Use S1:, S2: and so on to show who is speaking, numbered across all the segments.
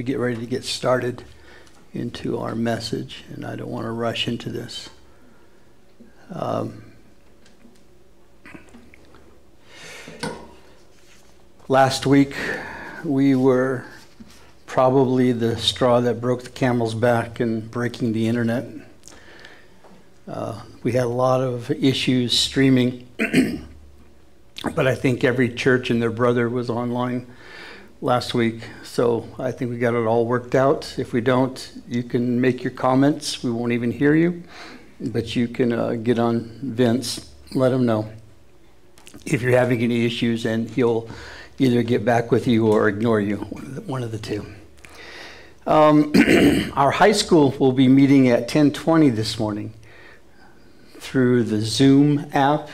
S1: we get ready to get started into our message, and I don't want to rush into this. Um, last week, we were probably the straw that broke the camel's back in breaking the internet. Uh, we had a lot of issues streaming, but I think every church and their brother was online last week. So I think we got it all worked out. If we don't, you can make your comments. We won't even hear you, but you can uh, get on Vince, let him know if you're having any issues, and he'll either get back with you or ignore you, one of the two. Um, our high school will be meeting at 10:20 this morning through the Zoom app.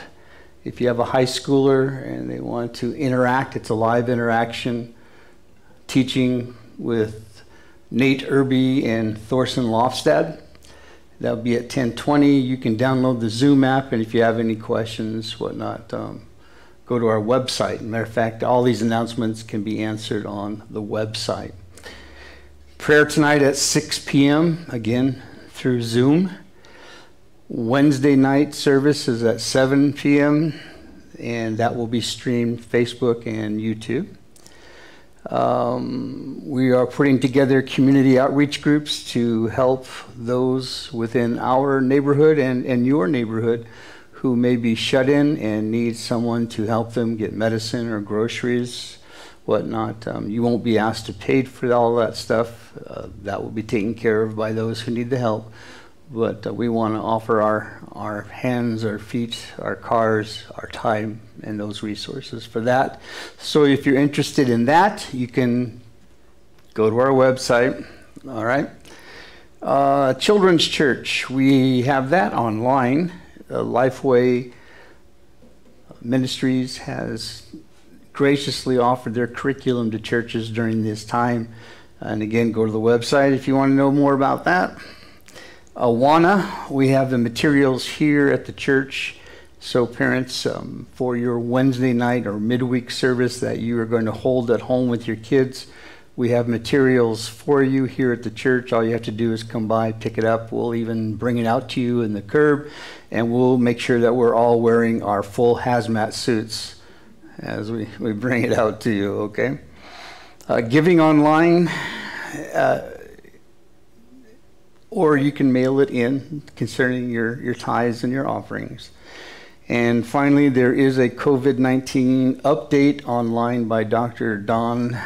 S1: If you have a high schooler and they want to interact, it's a live interaction teaching with Nate Irby and Thorson Lofstad. That'll be at 1020. You can download the Zoom app, and if you have any questions, whatnot, um, go to our website. Matter of fact, all these announcements can be answered on the website. Prayer tonight at 6 p.m., again through Zoom. Wednesday night service is at 7 p.m., and that will be streamed Facebook and YouTube. Um, we are putting together community outreach groups to help those within our neighborhood and, and your neighborhood who may be shut in and need someone to help them get medicine or groceries, whatnot. Um, you won't be asked to pay for all that stuff. Uh, that will be taken care of by those who need the help but uh, we want to offer our, our hands, our feet, our cars, our time, and those resources for that. So if you're interested in that, you can go to our website. All right. Uh, Children's Church, we have that online. Uh, Lifeway Ministries has graciously offered their curriculum to churches during this time. And again, go to the website if you want to know more about that. Awana, we have the materials here at the church. So, parents, um, for your Wednesday night or midweek service that you are going to hold at home with your kids, we have materials for you here at the church. All you have to do is come by, pick it up. We'll even bring it out to you in the curb, and we'll make sure that we're all wearing our full hazmat suits as we, we bring it out to you, okay? Uh, giving online. Uh, or you can mail it in concerning your, your tithes and your offerings. And finally, there is a COVID 19 update online by Dr. Don.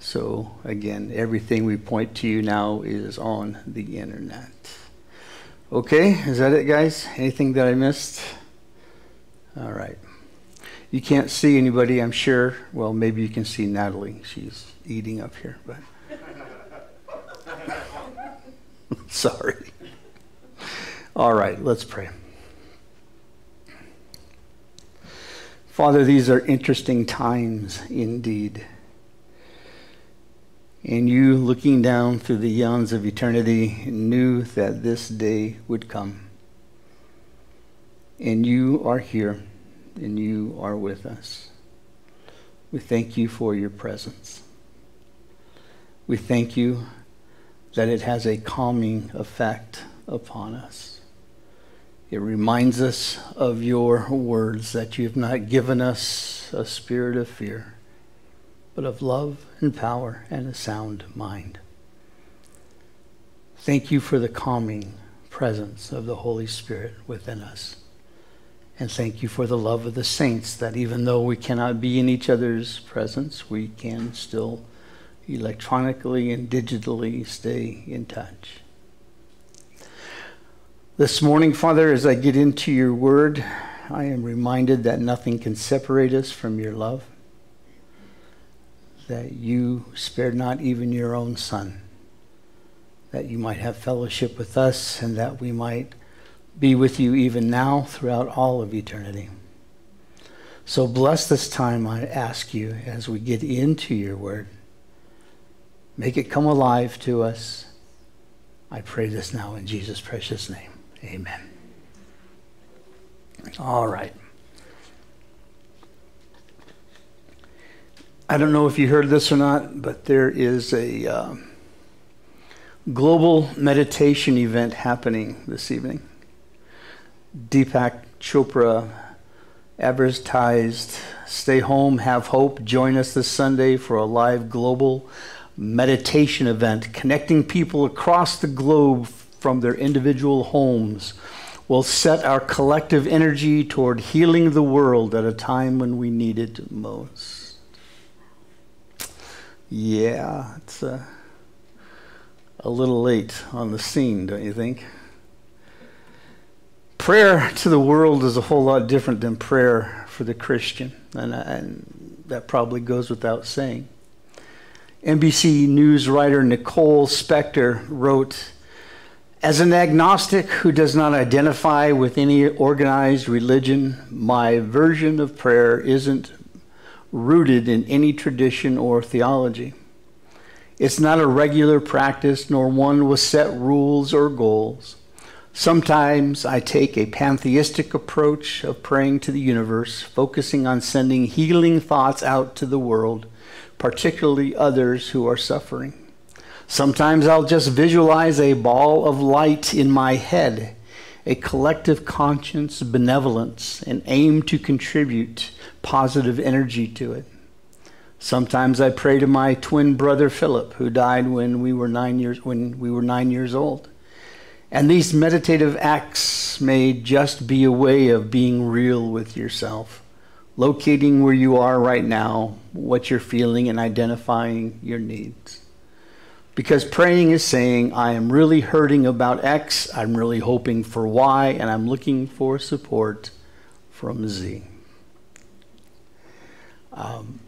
S1: So, again, everything we point to you now is on the internet. Okay, is that it, guys? Anything that I missed? All right. You can't see anybody, I'm sure. Well, maybe you can see Natalie. She's eating up here, but. Sorry. All right, let's pray. Father, these are interesting times indeed. And you, looking down through the eons of eternity, knew that this day would come. And you are here, and you are with us. We thank you for your presence. We thank you that it has a calming effect upon us. It reminds us of your words that you have not given us a spirit of fear, but of love and power and a sound mind. Thank you for the calming presence of the Holy Spirit within us. And thank you for the love of the saints that even though we cannot be in each other's presence, we can still electronically and digitally stay in touch. This morning, Father, as I get into your word, I am reminded that nothing can separate us from your love, that you spared not even your own Son, that you might have fellowship with us, and that we might be with you even now throughout all of eternity. So bless this time, I ask you, as we get into your word. Make it come alive to us. I pray this now in Jesus' precious name. Amen. All right. I don't know if you heard this or not, but there is a uh, global meditation event happening this evening. Deepak Chopra advertised Stay home, have hope. Join us this Sunday for a live global meditation event connecting people across the globe from their individual homes. We'll set our collective energy toward healing the world at a time when we need it most. Yeah, it's a, a little late on the scene, don't you think? Prayer to the world is a whole lot different than prayer for the Christian and, uh, and that probably goes without saying. NBC News writer Nicole Spector wrote, as an agnostic who does not identify with any organized religion, my version of prayer isn't rooted in any tradition or theology. It's not a regular practice, nor one with set rules or goals. Sometimes I take a pantheistic approach of praying to the universe, focusing on sending healing thoughts out to the world, particularly others who are suffering. Sometimes I'll just visualize a ball of light in my head, a collective conscience, benevolence, and aim to contribute positive energy to it. Sometimes I pray to my twin brother Philip, who died when we were nine years when we were nine years old. And these meditative acts may just be a way of being real with yourself, locating where you are right now, what you're feeling, and identifying your needs. Because praying is saying, I am really hurting about X, I'm really hoping for Y, and I'm looking for support from Z. Um,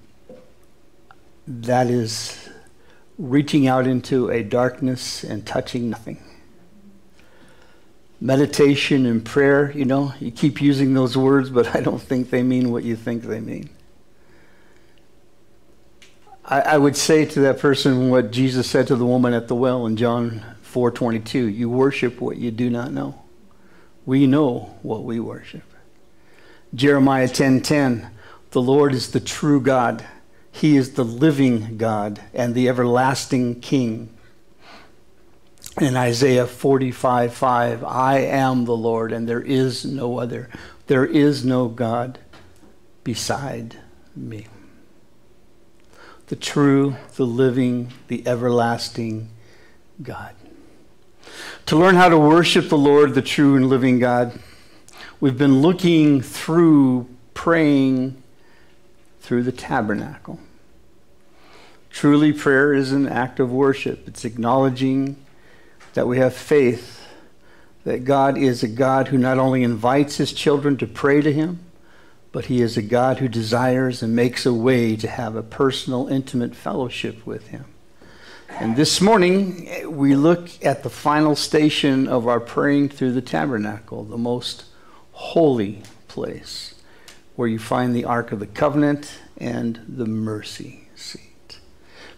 S1: that is reaching out into a darkness and touching nothing meditation and prayer, you know, you keep using those words, but I don't think they mean what you think they mean. I, I would say to that person what Jesus said to the woman at the well in John 4:22, you worship what you do not know. We know what we worship. Jeremiah 10:10, the Lord is the true God. He is the living God and the everlasting King in Isaiah 45 5, I am the Lord and there is no other. There is no God beside me. The true, the living, the everlasting God. To learn how to worship the Lord, the true and living God, we've been looking through praying through the tabernacle. Truly, prayer is an act of worship. It's acknowledging that we have faith that God is a God who not only invites his children to pray to him, but he is a God who desires and makes a way to have a personal, intimate fellowship with him. And this morning, we look at the final station of our praying through the tabernacle, the most holy place, where you find the Ark of the Covenant and the mercy seat.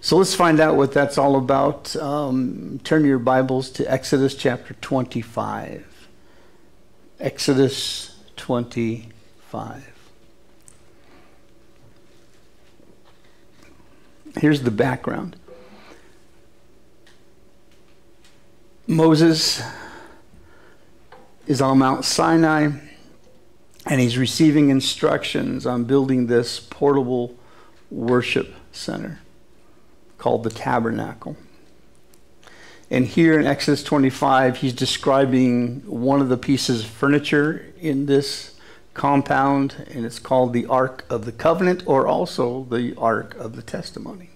S1: So let's find out what that's all about. Um, turn your Bibles to Exodus chapter 25. Exodus 25. Here's the background Moses is on Mount Sinai and he's receiving instructions on building this portable worship center called the tabernacle. And here in Exodus 25, he's describing one of the pieces of furniture in this compound, and it's called the Ark of the Covenant or also the Ark of the Testimony.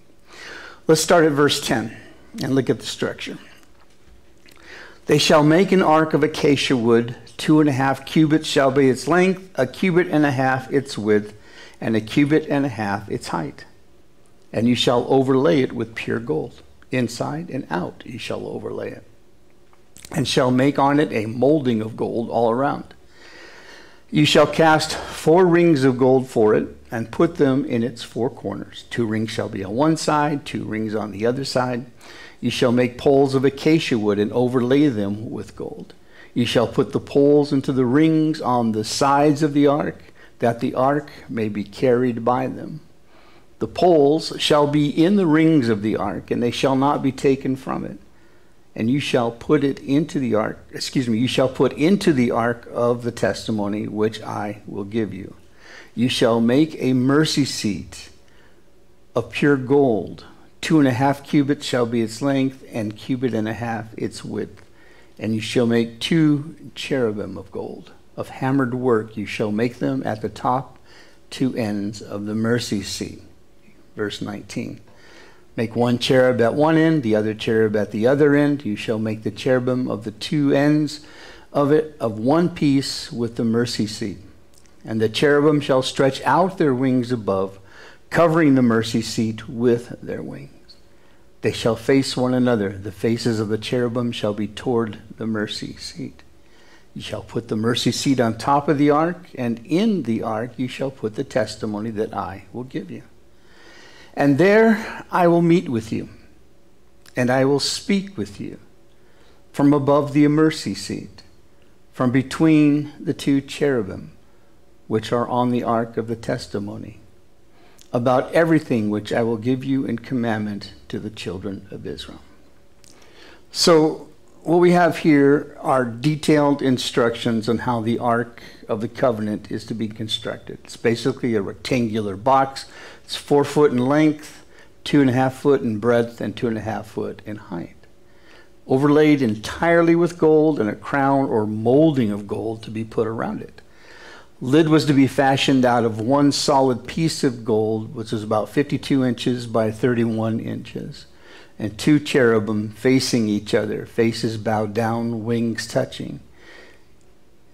S1: Let's start at verse 10 and look at the structure. They shall make an ark of acacia wood, two and a half cubits shall be its length, a cubit and a half its width, and a cubit and a half its height and you shall overlay it with pure gold. Inside and out you shall overlay it, and shall make on it a molding of gold all around. You shall cast four rings of gold for it, and put them in its four corners. Two rings shall be on one side, two rings on the other side. You shall make poles of acacia wood and overlay them with gold. You shall put the poles into the rings on the sides of the ark, that the ark may be carried by them. The poles shall be in the rings of the ark, and they shall not be taken from it. And you shall put it into the ark, excuse me, you shall put into the ark of the testimony which I will give you. You shall make a mercy seat of pure gold. Two and a half cubits shall be its length, and cubit and a half its width. And you shall make two cherubim of gold. Of hammered work you shall make them at the top two ends of the mercy seat verse 19. Make one cherub at one end, the other cherub at the other end. You shall make the cherubim of the two ends of it of one piece with the mercy seat. And the cherubim shall stretch out their wings above, covering the mercy seat with their wings. They shall face one another. The faces of the cherubim shall be toward the mercy seat. You shall put the mercy seat on top of the ark, and in the ark you shall put the testimony that I will give you. And there I will meet with you, and I will speak with you from above the mercy seat, from between the two cherubim, which are on the ark of the testimony, about everything which I will give you in commandment to the children of Israel. So, what we have here are detailed instructions on how the Ark of the Covenant is to be constructed. It's basically a rectangular box it's four foot in length, two and a half foot in breadth, and two and a half foot in height. Overlaid entirely with gold and a crown or molding of gold to be put around it. Lid was to be fashioned out of one solid piece of gold, which was about 52 inches by 31 inches, and two cherubim facing each other, faces bowed down, wings touching.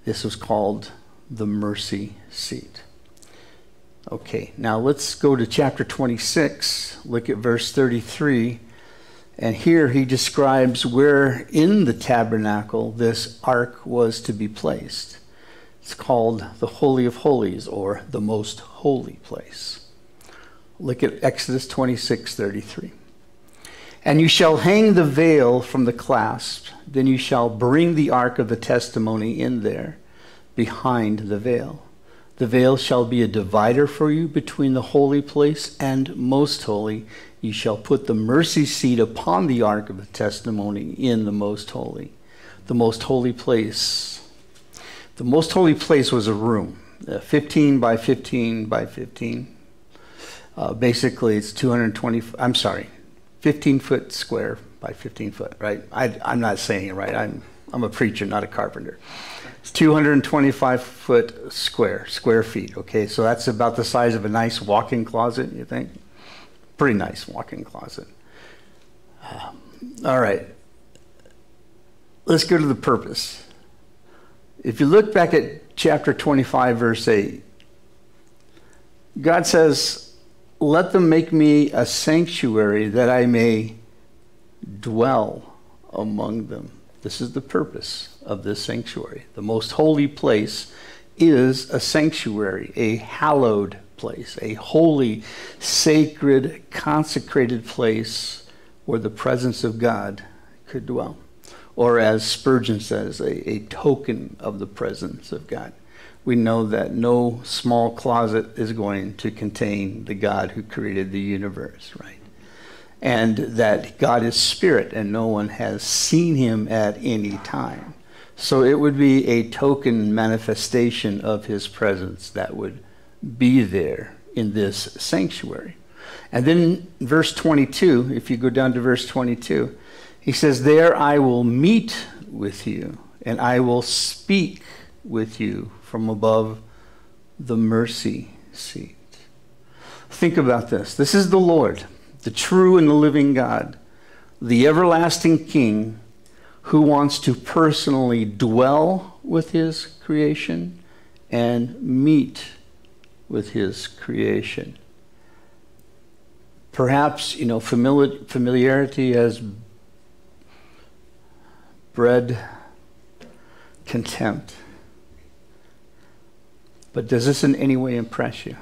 S1: This was called the mercy seat. Okay, now let's go to chapter 26, look at verse 33. And here he describes where in the tabernacle this ark was to be placed. It's called the Holy of Holies or the Most Holy Place. Look at Exodus 26 33. And you shall hang the veil from the clasp, then you shall bring the ark of the testimony in there behind the veil. The veil shall be a divider for you between the holy place and most holy. You shall put the mercy seat upon the ark of the testimony in the most holy. The most holy place. The most holy place was a room, uh, 15 by 15 by 15. Uh, basically, it's 220, I'm sorry, 15 foot square by 15 foot, right? I, I'm not saying it right. I'm, I'm a preacher, not a carpenter. It's 225 foot square, square feet. Okay, so that's about the size of a nice walk-in closet. You think? Pretty nice walk-in closet. Um, all right. Let's go to the purpose. If you look back at chapter 25, verse 8, God says, Let them make me a sanctuary that I may dwell among them. This is the purpose of this sanctuary. The most holy place is a sanctuary, a hallowed place, a holy, sacred, consecrated place where the presence of God could dwell. Or, as Spurgeon says, a, a token of the presence of God. We know that no small closet is going to contain the God who created the universe, right? and that God is spirit and no one has seen him at any time. So it would be a token manifestation of his presence that would be there in this sanctuary. And then verse 22, if you go down to verse 22, he says, There I will meet with you, and I will speak with you from above the mercy seat. Think about this. This is the Lord the true and the living God, the everlasting King who wants to personally dwell with his creation and meet with his creation. Perhaps, you know, familiarity has bred contempt. But does this in any way impress you?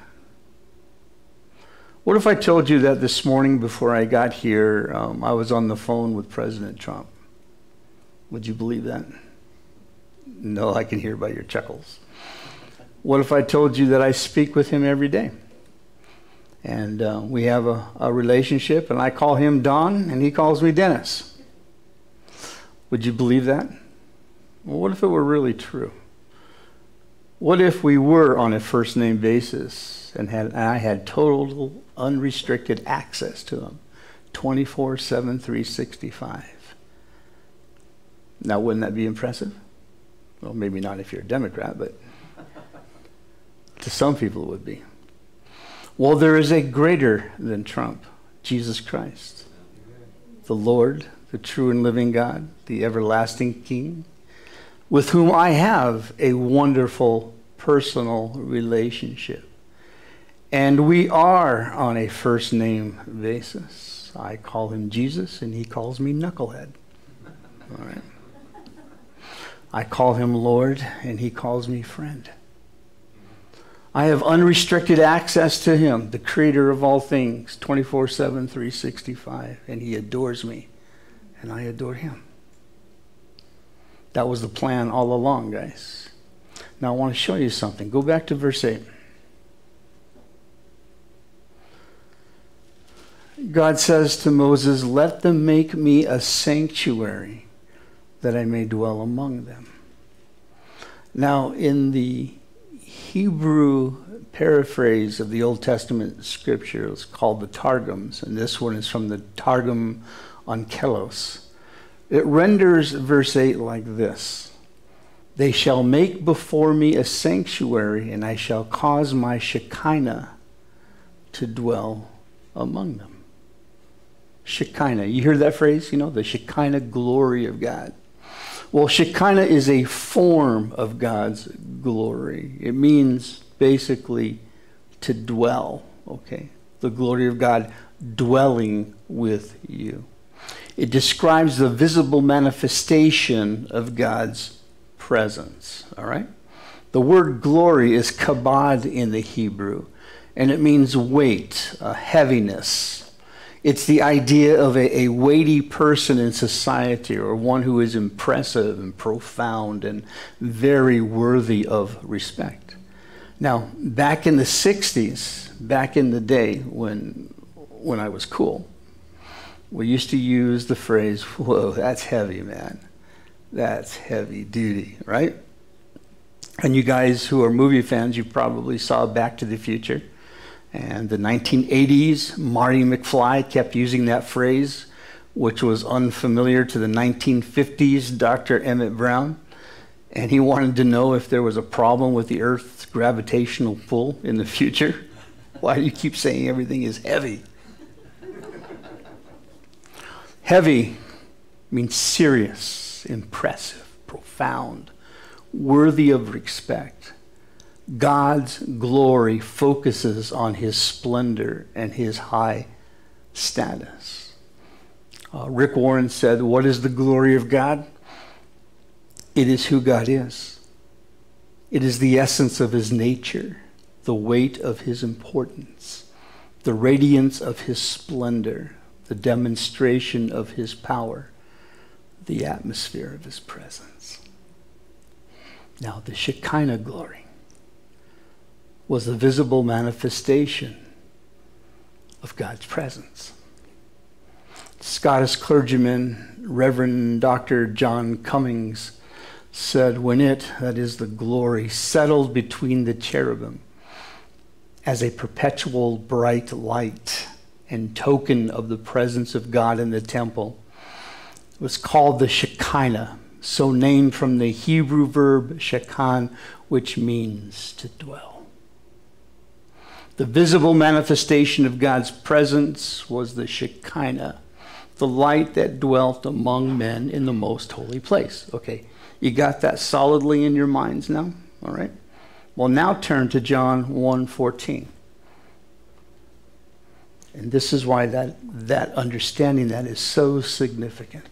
S1: What if I told you that this morning before I got here, um, I was on the phone with President Trump? Would you believe that? No, I can hear by your chuckles. What if I told you that I speak with him every day? And uh, we have a, a relationship, and I call him Don, and he calls me Dennis. Would you believe that? Well, what if it were really true? What if we were on a first name basis and had and I had total unrestricted access to him 24 7 365? Now, wouldn't that be impressive? Well, maybe not if you're a Democrat, but to some people it would be. Well, there is a greater than Trump, Jesus Christ, the Lord, the true and living God, the everlasting King, with whom I have a wonderful personal relationship. And we are on a first name basis. I call him Jesus, and he calls me Knucklehead. All right. I call him Lord, and he calls me friend. I have unrestricted access to him, the creator of all things, 24 7, 365, and he adores me, and I adore him. That was the plan all along, guys. Now I want to show you something. Go back to verse 8. God says to Moses, Let them make me a sanctuary that I may dwell among them. Now, in the Hebrew paraphrase of the Old Testament scriptures called the Targums, and this one is from the Targum Onkelos. It renders verse 8 like this They shall make before me a sanctuary, and I shall cause my Shekinah to dwell among them. Shekinah. You hear that phrase? You know, the Shekinah glory of God. Well, Shekinah is a form of God's glory. It means basically to dwell, okay? The glory of God dwelling with you. It describes the visible manifestation of God's presence, all right? The word glory is kabod in the Hebrew, and it means weight, uh, heaviness, it's the idea of a, a, weighty person in society or one who is impressive and profound and very worthy of respect. Now, back in the 60s, back in the day when, when I was cool, we used to use the phrase, whoa, that's heavy, man. That's heavy duty, right? And you guys who are movie fans, you probably saw Back to the Future. And the 1980s, Marty McFly kept using that phrase, which was unfamiliar to the 1950s Dr. Emmett Brown. And he wanted to know if there was a problem with the Earth's gravitational pull in the future. Why do you keep saying everything is heavy? heavy means serious, impressive, profound, worthy of respect. God's glory focuses on his splendor and his high status. Uh, Rick Warren said, What is the glory of God? It is who God is, it is the essence of his nature, the weight of his importance, the radiance of his splendor, the demonstration of his power, the atmosphere of his presence. Now, the Shekinah glory was the visible manifestation of God's presence. Scottish clergyman, Reverend Dr. John Cummings, said, When it, that is the glory, settled between the cherubim as a perpetual bright light and token of the presence of God in the temple, it was called the Shekinah, so named from the Hebrew verb shekan, which means to dwell. The visible manifestation of God's presence was the Shekinah, the light that dwelt among men in the most holy place. Okay, you got that solidly in your minds now? All right. Well, now turn to John 1:14. And this is why that, that understanding that is so significant.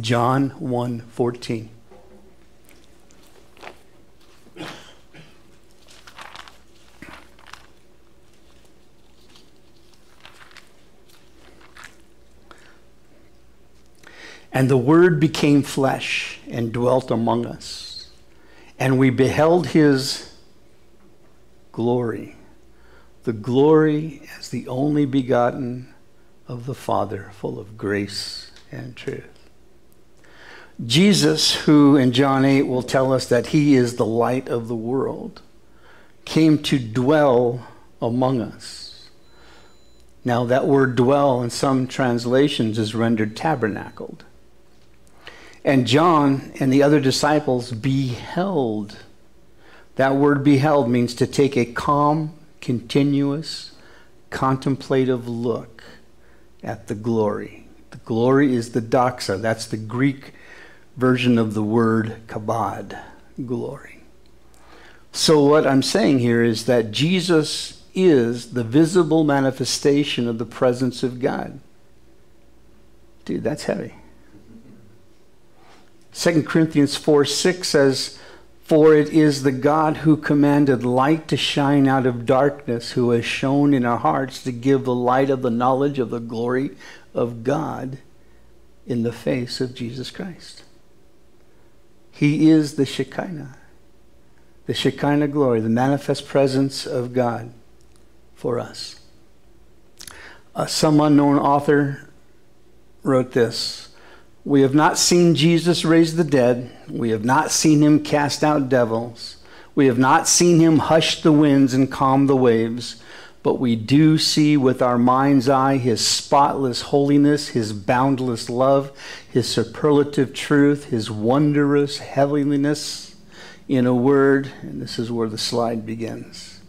S1: John 1:14. And the Word became flesh and dwelt among us. And we beheld his glory. The glory as the only begotten of the Father, full of grace and truth. Jesus, who in John 8 will tell us that he is the light of the world, came to dwell among us. Now, that word dwell in some translations is rendered tabernacled. And John and the other disciples beheld. That word beheld means to take a calm, continuous, contemplative look at the glory. The glory is the doxa. That's the Greek version of the word kabod, glory. So, what I'm saying here is that Jesus is the visible manifestation of the presence of God. Dude, that's heavy. 2 Corinthians 4 6 says, For it is the God who commanded light to shine out of darkness, who has shown in our hearts to give the light of the knowledge of the glory of God in the face of Jesus Christ. He is the Shekinah, the Shekinah glory, the manifest presence of God for us. Uh, some unknown author wrote this We have not seen Jesus raise the dead, we have not seen him cast out devils, we have not seen him hush the winds and calm the waves. But we do see with our mind's eye his spotless holiness, his boundless love, his superlative truth, his wondrous heavenliness. In a word, and this is where the slide begins,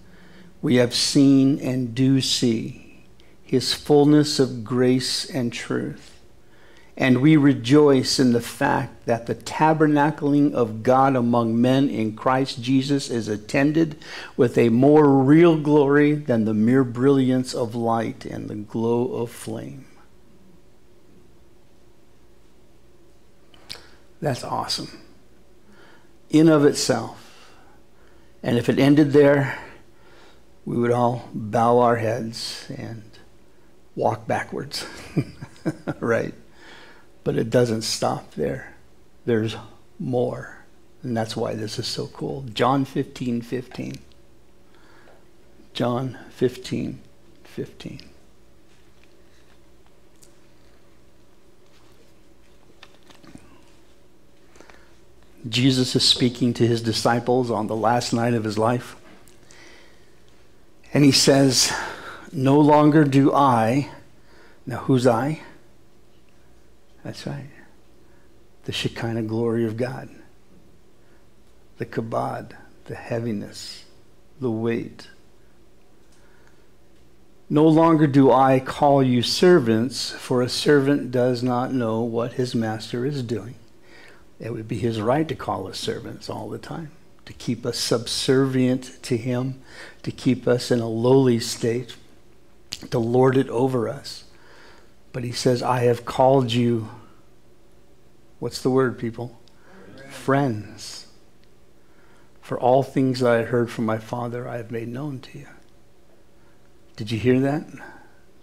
S1: we have seen and do see his fullness of grace and truth and we rejoice in the fact that the tabernacling of God among men in Christ Jesus is attended with a more real glory than the mere brilliance of light and the glow of flame. That's awesome. In of itself. And if it ended there, we would all bow our heads and walk backwards. right? But it doesn't stop there. There's more. And that's why this is so cool. John 15, 15. John 15, 15. Jesus is speaking to his disciples on the last night of his life. And he says, No longer do I, now who's I? That's right. The Shekinah glory of God. The kabod, the heaviness, the weight. No longer do I call you servants, for a servant does not know what his master is doing. It would be his right to call us servants all the time, to keep us subservient to him, to keep us in a lowly state, to lord it over us. But he says, I have called you, what's the word, people? Friends. For all things that I heard from my Father, I have made known to you. Did you hear that?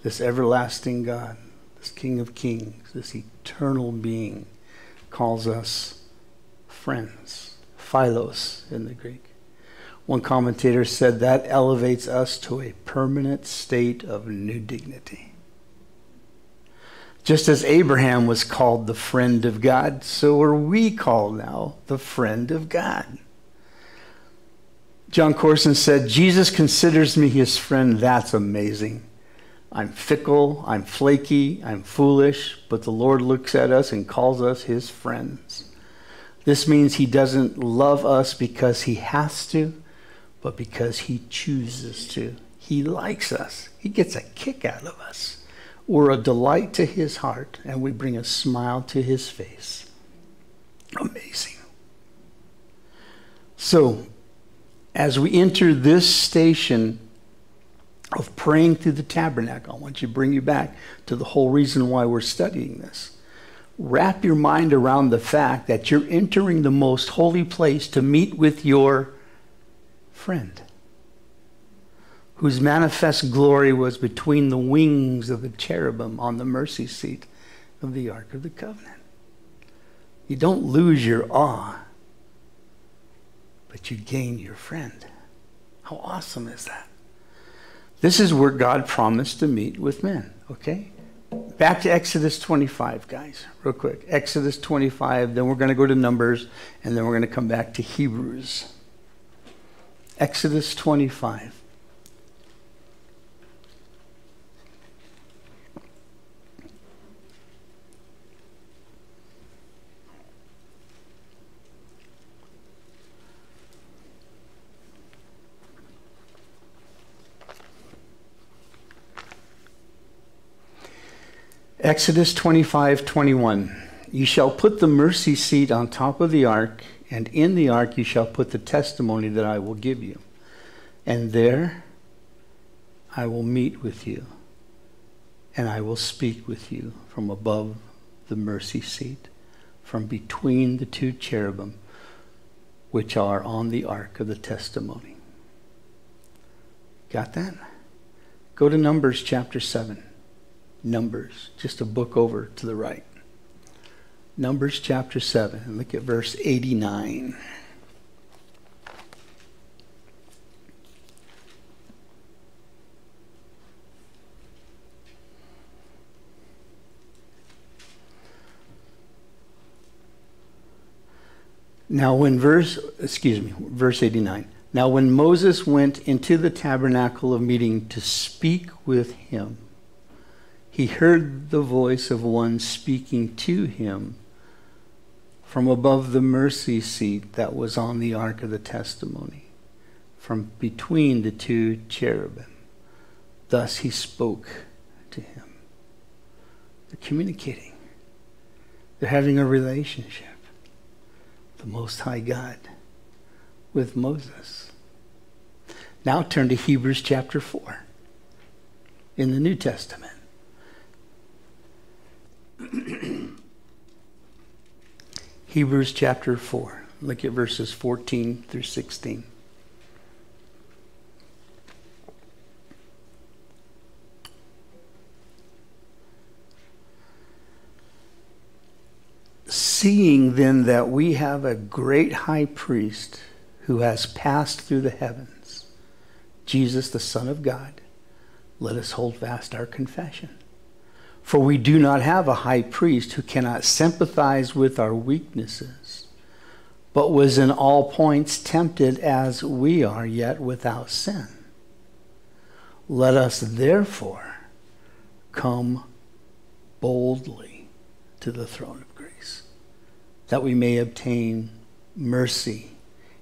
S1: This everlasting God, this King of Kings, this eternal being, calls us friends. Philos in the Greek. One commentator said that elevates us to a permanent state of new dignity. Just as Abraham was called the friend of God, so are we called now the friend of God. Jon Courson said, Jesus considers me his friend. That's amazing. I'm fickle, I'm flaky, I'm foolish, but the Lord looks at us and calls us his friends. This means he doesn't love us because he has to, but because he chooses to. He likes us, he gets a kick out of us. We're a delight to his heart, and we bring a smile to his face. Amazing. So, as we enter this station of praying through the tabernacle, I want you to bring you back to the whole reason why we're studying this. Wrap your mind around the fact that you're entering the most holy place to meet with your friend whose manifest glory was between the wings of the cherubim on the mercy seat of the Ark of the Covenant. You don't lose your awe, but you gain your friend. How awesome is that? This is where God promised to meet with men, okay? Back to Exodus 25, guys, real quick. Exodus 25, then we're going to go to Numbers, and then we're going to come back to Hebrews. Exodus 25. Exodus 25, 21. You shall put the mercy seat on top of the ark, and in the ark you shall put the testimony that I will give you. And there I will meet with you, and I will speak with you from above the mercy seat, from between the two cherubim which are on the ark of the testimony. Got that? Go to Numbers chapter 7. Numbers, just a book over to the right. Numbers chapter 7, and look at verse 89. Now, when verse, excuse me, verse 89. Now, when Moses went into the tabernacle of meeting to speak with him, he heard the voice of one speaking to him from above the mercy seat that was on the ark of the testimony, from between the two cherubim. Thus he spoke to him. They're communicating, they're having a relationship. The Most High God with Moses. Now turn to Hebrews chapter 4 in the New Testament. Hebrews chapter 4. Look at verses 14 through 16. Seeing then that we have a great high priest who has passed through the heavens, Jesus, the Son of God, let us hold fast our confession. For we do not have a high priest who cannot sympathize with our weaknesses, but was in all points tempted as we are, yet without sin. Let us therefore come boldly to the throne of grace, that we may obtain mercy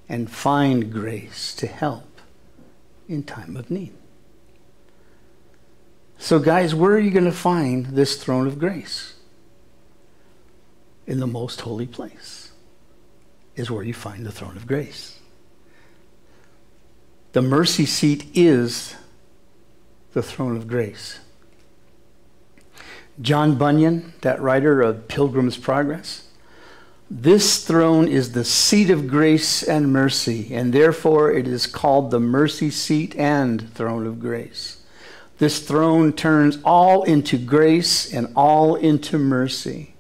S1: and find grace to help in time of need. So, guys, where are you going to find this throne of grace? In the most holy place is where you find the throne of grace. The mercy seat is the throne of grace. John Bunyan, that writer of Pilgrim's Progress, this throne is the seat of grace and mercy, and therefore it is called the mercy seat and throne of grace. This throne turns all into grace and all into mercy.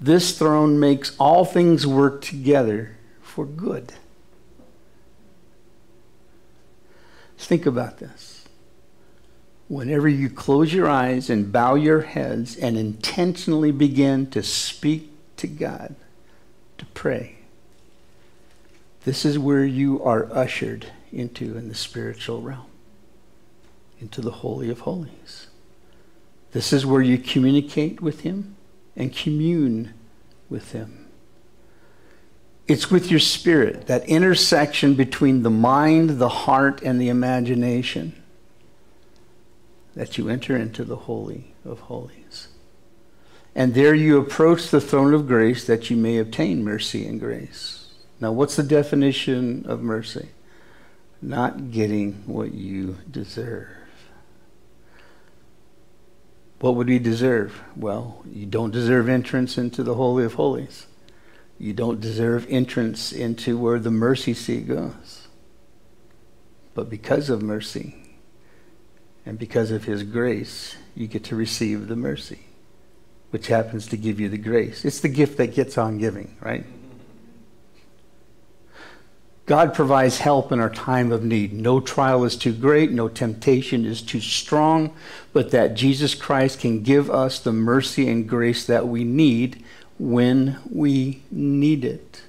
S1: This throne makes all things work together for good. Think about this. Whenever you close your eyes and bow your heads and intentionally begin to speak to God, to pray, this is where you are ushered into in the spiritual realm into the Holy of Holies. This is where you communicate with Him and commune with Him. It's with your spirit, that intersection between the mind, the heart, and the imagination, that you enter into the Holy of Holies. And there you approach the throne of grace that you may obtain mercy and grace. Now, what's the definition of mercy? Not getting what you deserve. What would we deserve? Well, you don't deserve entrance into the Holy of Holies. You don't deserve entrance into where the mercy seat goes. But because of mercy and because of His grace, you get to receive the mercy, which happens to give you the grace. It's the gift that gets on giving, right? God provides help in our time of need. No trial is too great, no temptation is too strong, but that Jesus Christ can give us the mercy and grace that we need when we need it.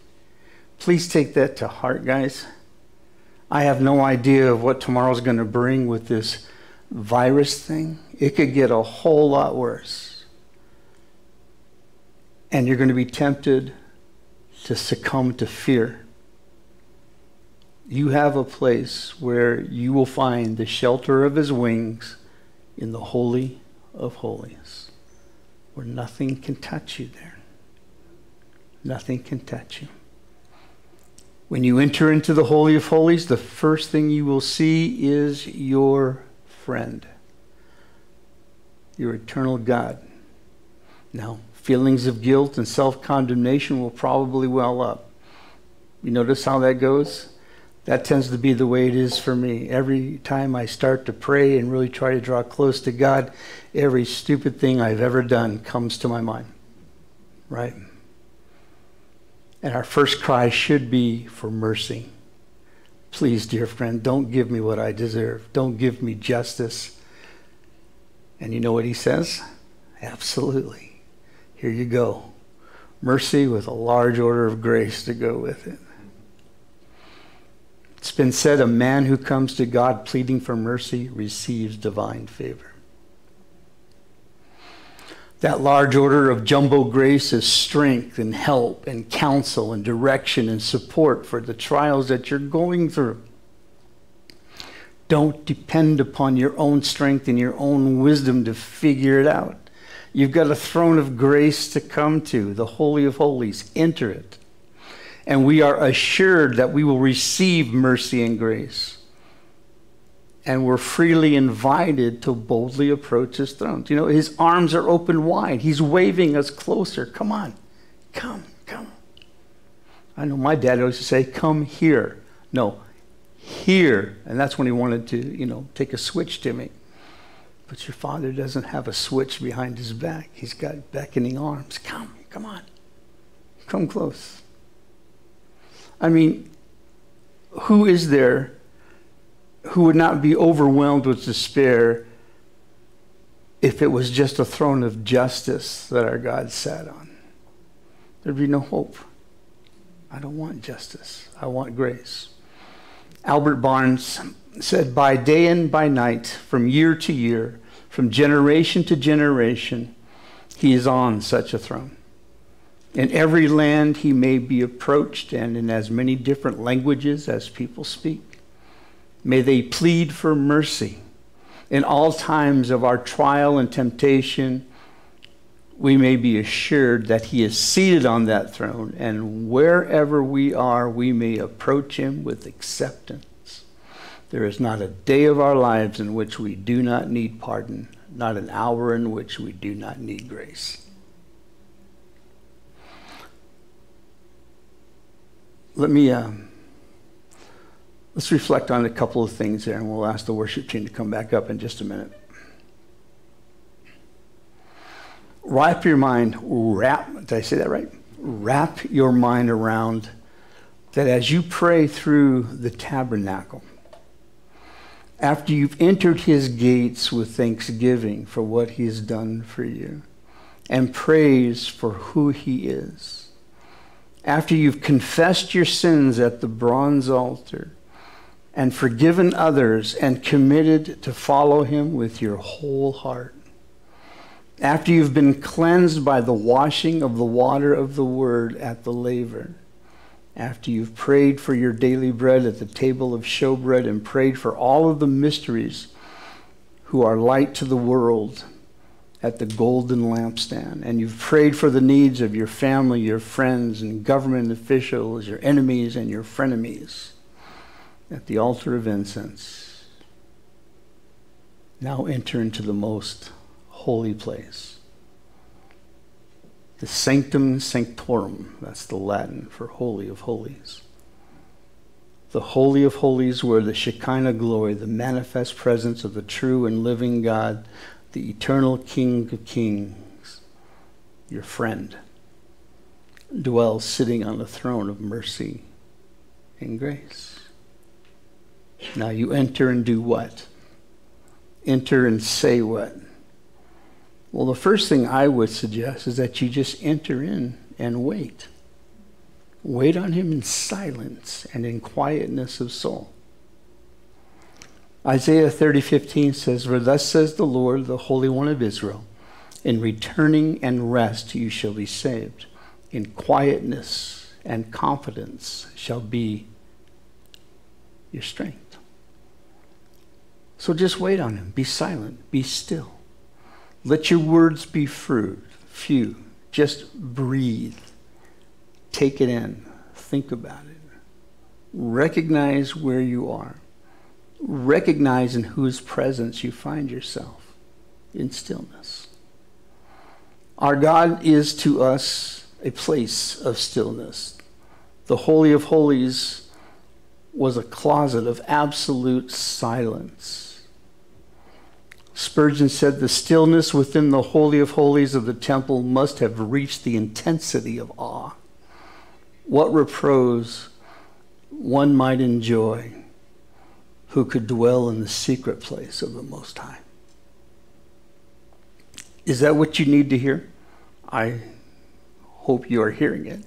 S1: Please take that to heart, guys. I have no idea of what tomorrow's going to bring with this virus thing. It could get a whole lot worse. And you're going to be tempted to succumb to fear you have a place where you will find the shelter of his wings in the Holy of Holies, where nothing can touch you there. Nothing can touch you. When you enter into the Holy of Holies, the first thing you will see is your friend, your eternal God. Now, feelings of guilt and self condemnation will probably well up. You notice how that goes? That tends to be the way it is for me. Every time I start to pray and really try to draw close to God, every stupid thing I've ever done comes to my mind. Right? And our first cry should be for mercy. Please, dear friend, don't give me what I deserve. Don't give me justice. And you know what he says? Absolutely. Here you go. Mercy with a large order of grace to go with it. It's been said a man who comes to God pleading for mercy receives divine favor. That large order of jumbo grace is strength and help and counsel and direction and support for the trials that you're going through. Don't depend upon your own strength and your own wisdom to figure it out. You've got a throne of grace to come to, the Holy of Holies. Enter it and we are assured that we will receive mercy and grace. And we're freely invited to boldly approach his throne. You know, his arms are open wide. He's waving us closer. Come on, come, come. I know my dad always say, come here. No, here. And that's when he wanted to, you know, take a switch to me. But your father doesn't have a switch behind his back. He's got beckoning arms. Come, come on. Come close. I mean, who is there who would not be overwhelmed with despair if it was just a throne of justice that our God sat on? There'd be no hope. I don't want justice, I want grace. Albert Barnes said, By day and by night, from year to year, from generation to generation, he is on such a throne. In every land he may be approached, and in as many different languages as people speak. May they plead for mercy. In all times of our trial and temptation, we may be assured that he is seated on that throne, and wherever we are, we may approach him with acceptance. There is not a day of our lives in which we do not need pardon, not an hour in which we do not need grace. Let me uh, let's reflect on a couple of things there, and we'll ask the worship team to come back up in just a minute. Wrap your mind, wrap, did I say that right? Wrap your mind around that as you pray through the tabernacle, after you've entered his gates with thanksgiving for what he has done for you and praise for who he is after you've confessed your sins at the bronze altar and forgiven others and committed to follow him with your whole heart, after you've been cleansed by the washing of the water of the word at the laver, after you've prayed for your daily bread at the table of showbread and prayed for all of the mysteries who are light to the world at the golden lampstand, and you've prayed for the needs of your family, your friends, and government officials, your enemies, and your frenemies at the altar of incense. Now enter into the most holy place. The sanctum sanctorum, that's the Latin for holy of holies. The holy of holies, where the Shekinah glory, the manifest presence of the true and living God, the eternal King of Kings, your friend, dwells sitting on the throne of mercy and grace. Now you enter and do what? Enter and say what? Well, the first thing I would suggest is that you just enter in and wait. Wait on him in silence and in quietness of soul. Isaiah 30, 15 says, For thus says the Lord, the Holy One of Israel, in returning and rest you shall be saved. In quietness and confidence shall be your strength. So just wait on him. Be silent. Be still. Let your words be few. Just breathe. Take it in. Think about it. Recognize where you are. Recognize in whose presence you find yourself in stillness. Our God is to us a place of stillness. The Holy of Holies was a closet of absolute silence Spurgeon said the stillness within the Holy of Holies of the temple must have reached the intensity of awe. What repose one might enjoy who could dwell in the secret place of the Most High. Is that what you need to hear? I hope you are hearing it.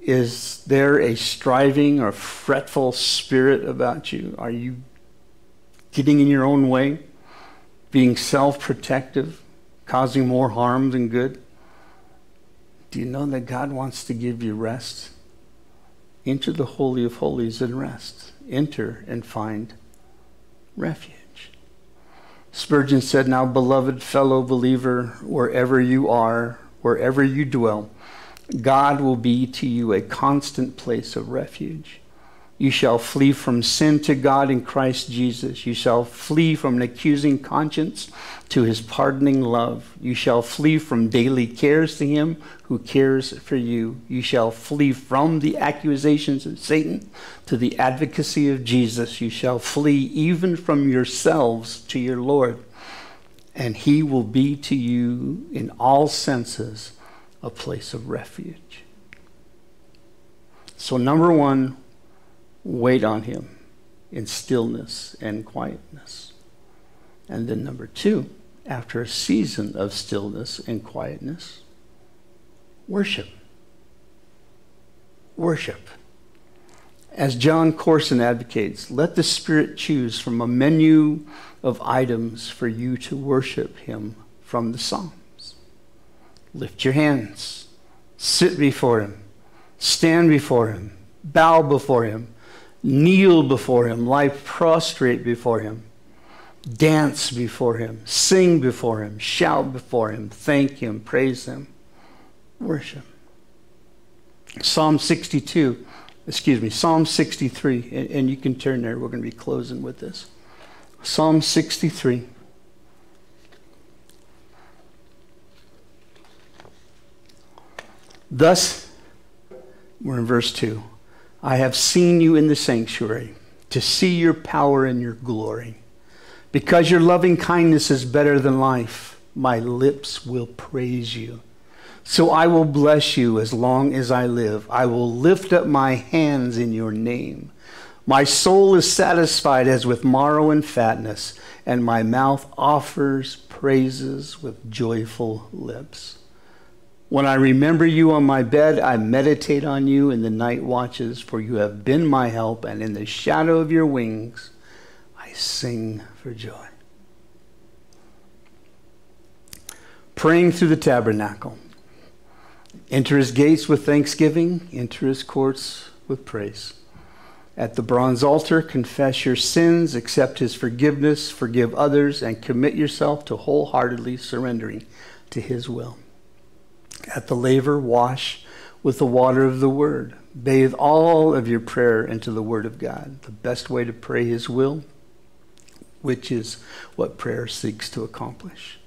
S1: Is there a striving or fretful spirit about you? Are you getting in your own way? being self protective, causing more harm than good? Do you know that God wants to give you rest? Enter the Holy of Holies and rest. Enter and find refuge. Spurgeon said, Now, beloved fellow believer, wherever you are, wherever you dwell, God will be to you a constant place of refuge. You shall flee from sin to God in Christ Jesus. You shall flee from an accusing conscience to his pardoning love. You shall flee from daily cares to him who cares for you. You shall flee from the accusations of Satan to the advocacy of Jesus. You shall flee even from yourselves to your Lord. And he will be to you in all senses a place of refuge. So, number one, wait on him in stillness and quietness. And then, number two, after a season of stillness and quietness, worship. Worship. As Jon Courson advocates, let the Spirit choose from a menu of items for you to worship Him from the Psalms. Lift your hands, sit before Him, stand before Him, bow before Him, kneel before him, lie prostrate before him, dance before him, sing before him, shout before him, thank him, praise him, worship. Psalm 62, excuse me, Psalm 63, and, and you can turn there. We're going to be closing with this. Psalm 63. Thus, we're in verse 2. I have seen you in the sanctuary to see your power and your glory. Because your loving kindness is better than life, my lips will praise you. So I will bless you as long as I live. I will lift up my hands in your name. My soul is satisfied as with marrow and fatness, and my mouth offers praises with joyful lips. When I remember you on my bed, I meditate on you in the night watches, for you have been my help, and in the shadow of your wings, I sing for joy. Praying through the tabernacle. Enter his gates with thanksgiving, enter his courts with praise. At the bronze altar, confess your sins, accept his forgiveness, forgive others, and commit yourself to wholeheartedly surrendering to his will. At the laver, wash with the water of the Word. Bathe all of your prayer into the Word of God. The best way to pray His will, which is what prayer seeks to accomplish.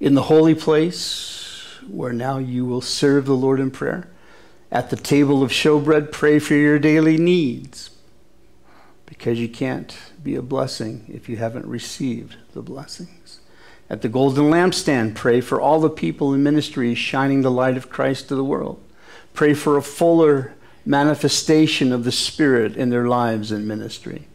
S1: In the holy place, where now you will serve the Lord in prayer, at the table of showbread, pray for your daily needs because you can't be a blessing if you haven't received the blessing. At the golden lampstand, pray for all the people in ministry shining the light of Christ to the world. Pray for a fuller manifestation of the Spirit in their lives and ministry.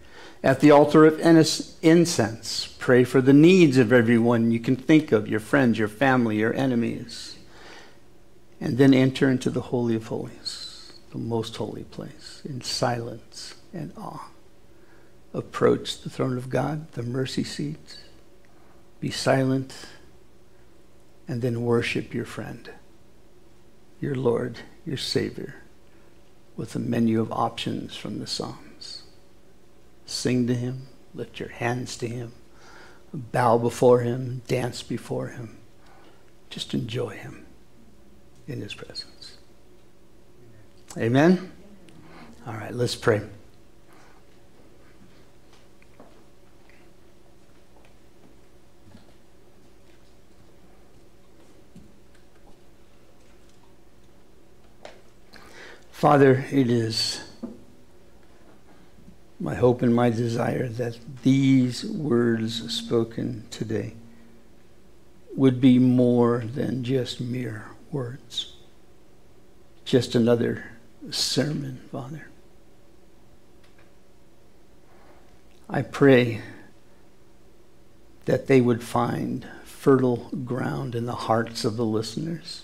S1: At the altar of incense, pray for the needs of everyone you can think of your friends, your family, your enemies. And then enter into the Holy of Holies, the most holy place, in silence and awe. Approach the throne of God, the mercy seat. Be silent and then worship your friend, your Lord, your Savior, with a menu of options from the Psalms. Sing to Him, lift your hands to Him, bow before Him, dance before Him. Just enjoy Him in His presence. Amen? All right, let's pray. Father, it is my hope and my desire that these words spoken today would be more than just mere words, just another sermon, Father. I pray that they would find fertile ground in the hearts of the listeners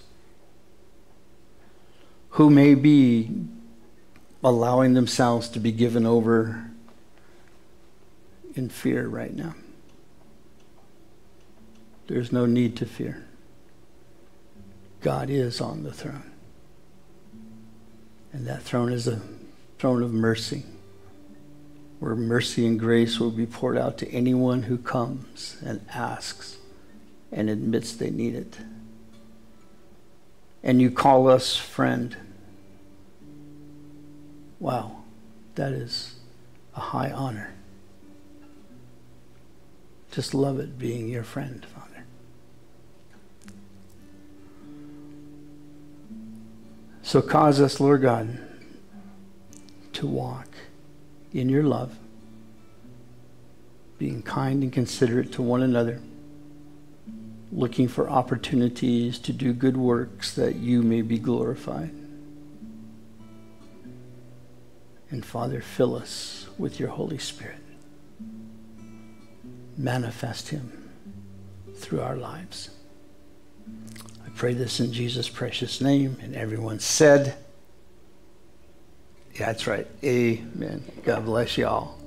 S1: who may be allowing themselves to be given over in fear right now. There's no need to fear. God is on the throne. And that throne is a throne of mercy, where mercy and grace will be poured out to anyone who comes and asks and admits they need it and you call us friend. Wow, that is a high honor. Just love it being your friend, Father. So cause us, Lord God, to walk in your love, being kind and considerate to one another looking for opportunities to do good works that you may be glorified. And Father, fill us with your Holy Spirit. Manifest him through our lives. I pray this in Jesus' precious name. And everyone said, yeah, that's right. Amen. God bless you all.